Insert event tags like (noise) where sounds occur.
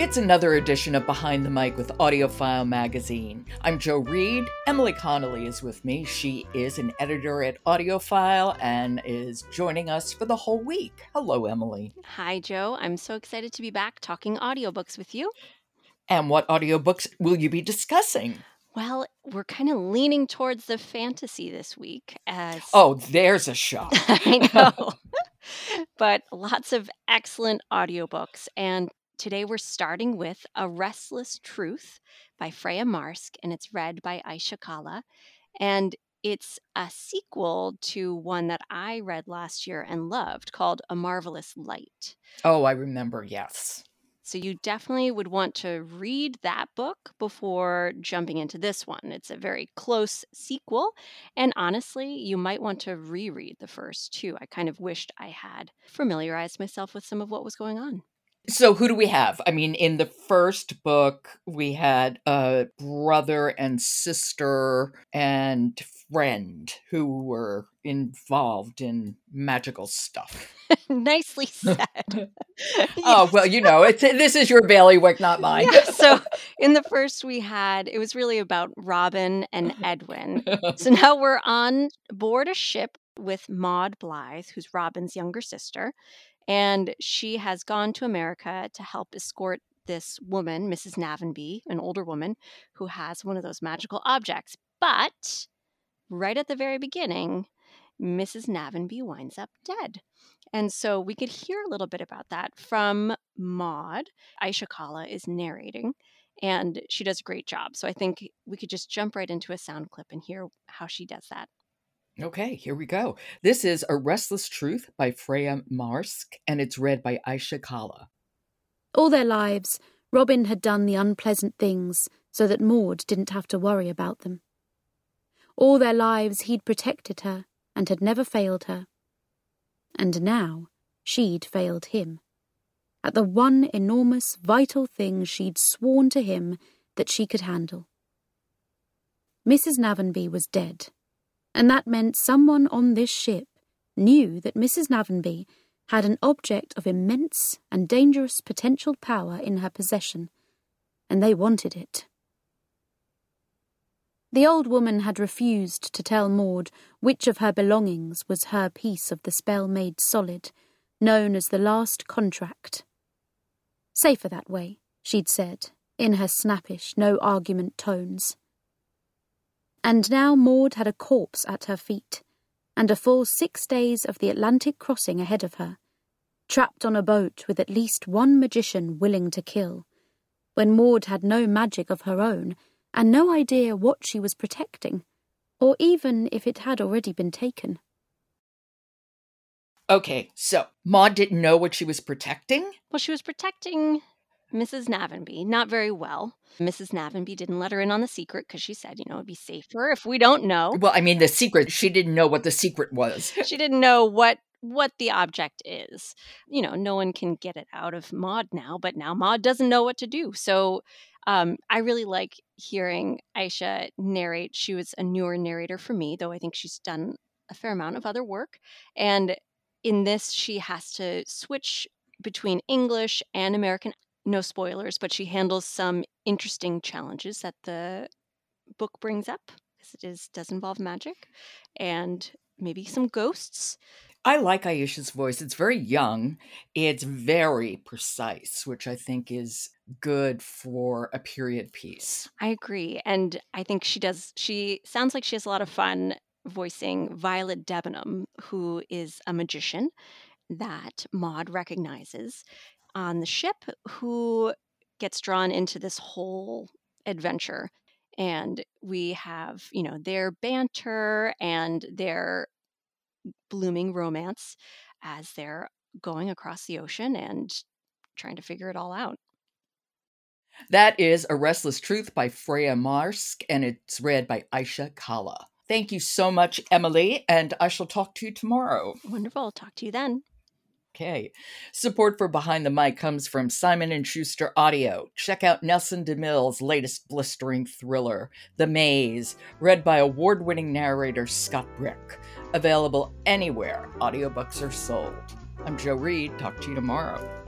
It's another edition of Behind the Mic with AudioFile Magazine. I'm Joe Reed. Emily Connolly is with me. She is an editor at AudioFile and is joining us for the whole week. Hello, Emily. Hi, Joe. I'm so excited to be back talking audiobooks with you. And what audiobooks will you be discussing? Well, we're kind of leaning towards the fantasy this week as Oh, there's a shock. (laughs) I know. (laughs) (laughs) but lots of excellent audiobooks and Today we're starting with A Restless Truth by Freya Marske, and it's read by Aisha Kala. And it's a sequel to one that I read last year and loved called A Marvelous Light. Oh, I remember, yes. So you definitely would want to read that book before jumping into this one. It's a very close sequel. And honestly, you might want to reread the first two. I kind of wished I had familiarized myself with some of what was going on. So who do we have? I mean, in the first book, we had a brother and sister and friend who were involved in magical stuff. (laughs) Nicely said. (laughs) (laughs) oh well, you know, it's this is your bailiwick, not mine. Yeah, so in the first, we had it was really about Robin and uh-huh. Edwin. So now we're on board a ship with Maud Blythe, who's Robin's younger sister, and she has gone to America to help escort this woman, Mrs. Navenby, an older woman who has one of those magical objects. But right at the very beginning, Mrs. Navenby winds up dead. And so we could hear a little bit about that from Maud. Aisha Kala is narrating, and she does a great job. So I think we could just jump right into a sound clip and hear how she does that. Okay, here we go. This is A Restless Truth by Freya Marske, and it's read by Aisha Kala. All their lives, Robin had done the unpleasant things so that Maud didn't have to worry about them. All their lives, he'd protected her and had never failed her. And now, she'd failed him. At the one enormous, vital thing she'd sworn to him that she could handle. Mrs. Navenby was dead and that meant someone on this ship knew that Mrs. Navenby had an object of immense and dangerous potential power in her possession, and they wanted it. The old woman had refused to tell Maud which of her belongings was her piece of the spell made solid, known as the last contract. Safer that way, she'd said, in her snappish, no argument tones. And now Maud had a corpse at her feet, and a full six days of the Atlantic crossing ahead of her, trapped on a boat with at least one magician willing to kill, when Maud had no magic of her own and no idea what she was protecting, or even if it had already been taken. Okay, so Maud didn't know what she was protecting? Well, she was protecting Mrs. Navenby, not very well. Mrs. Navenby didn't let her in on the secret because she said, you know, it'd be safer if we don't know. Well, I mean, the secret, she didn't know what the secret was. (laughs) she didn't know what what the object is. You know, no one can get it out of Maud now, but now Maud doesn't know what to do. So um, I really like hearing Aisha narrate. She was a newer narrator for me, though I think she's done a fair amount of other work. And in this, she has to switch between English and American no spoilers, but she handles some interesting challenges that the book brings up because it is does involve magic and maybe some ghosts. I like Aisha's voice. It's very young. It's very precise, which I think is good for a period piece. I agree. And I think she does she sounds like she has a lot of fun voicing Violet Debenham, who is a magician that Maud recognizes on the ship who gets drawn into this whole adventure. And we have, you know, their banter and their blooming romance as they're going across the ocean and trying to figure it all out. That is A Restless Truth by Freya Marske, and it's read by Aisha Kala. Thank you so much, Emily, and I shall talk to you tomorrow. Wonderful. Talk to you then. Okay. Support for Behind the Mic comes from Simon and Schuster Audio. Check out Nelson DeMille's latest blistering thriller, The Maze, read by award-winning narrator Scott Brick. Available anywhere audiobooks are sold. I'm Joe Reed. Talk to you tomorrow.